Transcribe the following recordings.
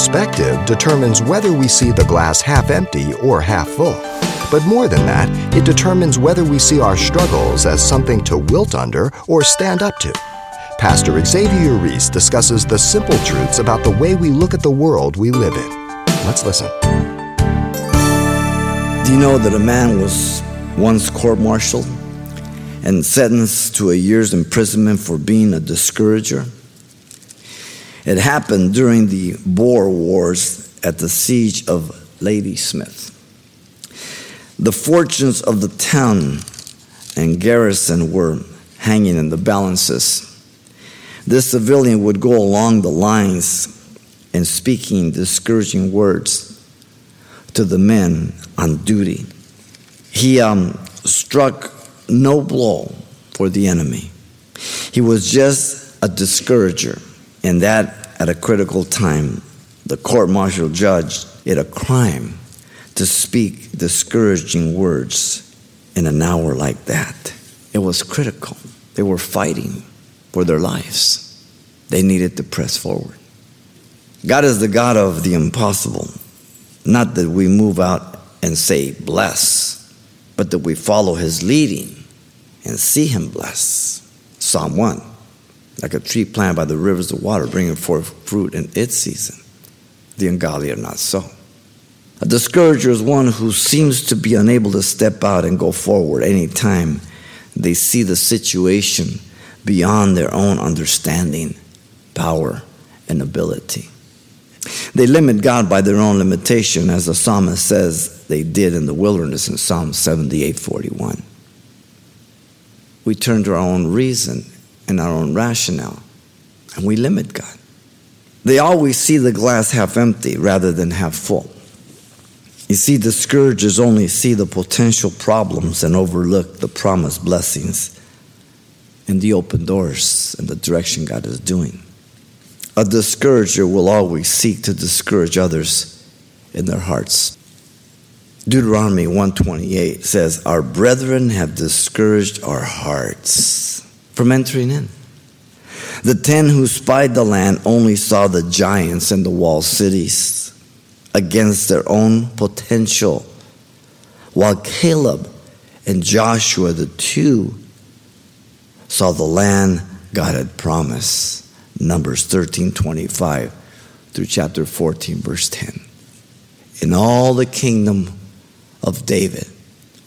perspective determines whether we see the glass half empty or half full. But more than that, it determines whether we see our struggles as something to wilt under or stand up to. Pastor Xavier Reese discusses the simple truths about the way we look at the world we live in. Let's listen. Do you know that a man was once court martialed and sentenced to a year's imprisonment for being a discourager? It happened during the Boer Wars at the siege of Ladysmith. The fortunes of the town and garrison were hanging in the balances. This civilian would go along the lines and speaking discouraging words to the men on duty. He um, struck no blow for the enemy. He was just a discourager, and that at a critical time, the court martial judged it a crime to speak discouraging words in an hour like that. It was critical. They were fighting for their lives. They needed to press forward. God is the God of the impossible. Not that we move out and say, bless, but that we follow his leading and see him bless. Psalm 1 Like a tree planted by the rivers of water, bringing forth fruit in its season. The ungodly are not so. A discourager is one who seems to be unable to step out and go forward anytime they see the situation beyond their own understanding, power, and ability. They limit God by their own limitation, as the psalmist says they did in the wilderness in Psalm 78 41. We turn to our own reason and our own rationale, and we limit God. They always see the glass half empty rather than half full. You see, the discouragers only see the potential problems and overlook the promised blessings and the open doors and the direction God is doing. A discourager will always seek to discourage others in their hearts. Deuteronomy 128 says, Our brethren have discouraged our hearts from entering in. The ten who spied the land only saw the giants and the walled cities against their own potential, while Caleb and Joshua, the two, saw the land God had promised. Numbers 13 25 through chapter 14, verse 10. In all the kingdom of David,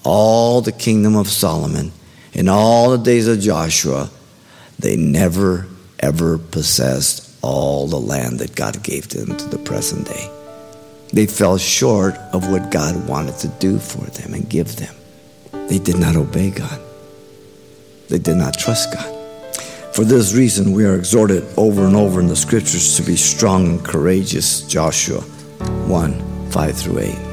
all the kingdom of Solomon, in all the days of Joshua, they never ever possessed all the land that God gave them to the present day. They fell short of what God wanted to do for them and give them. They did not obey God. They did not trust God. For this reason, we are exhorted over and over in the scriptures to be strong and courageous. Joshua 1 5 through 8.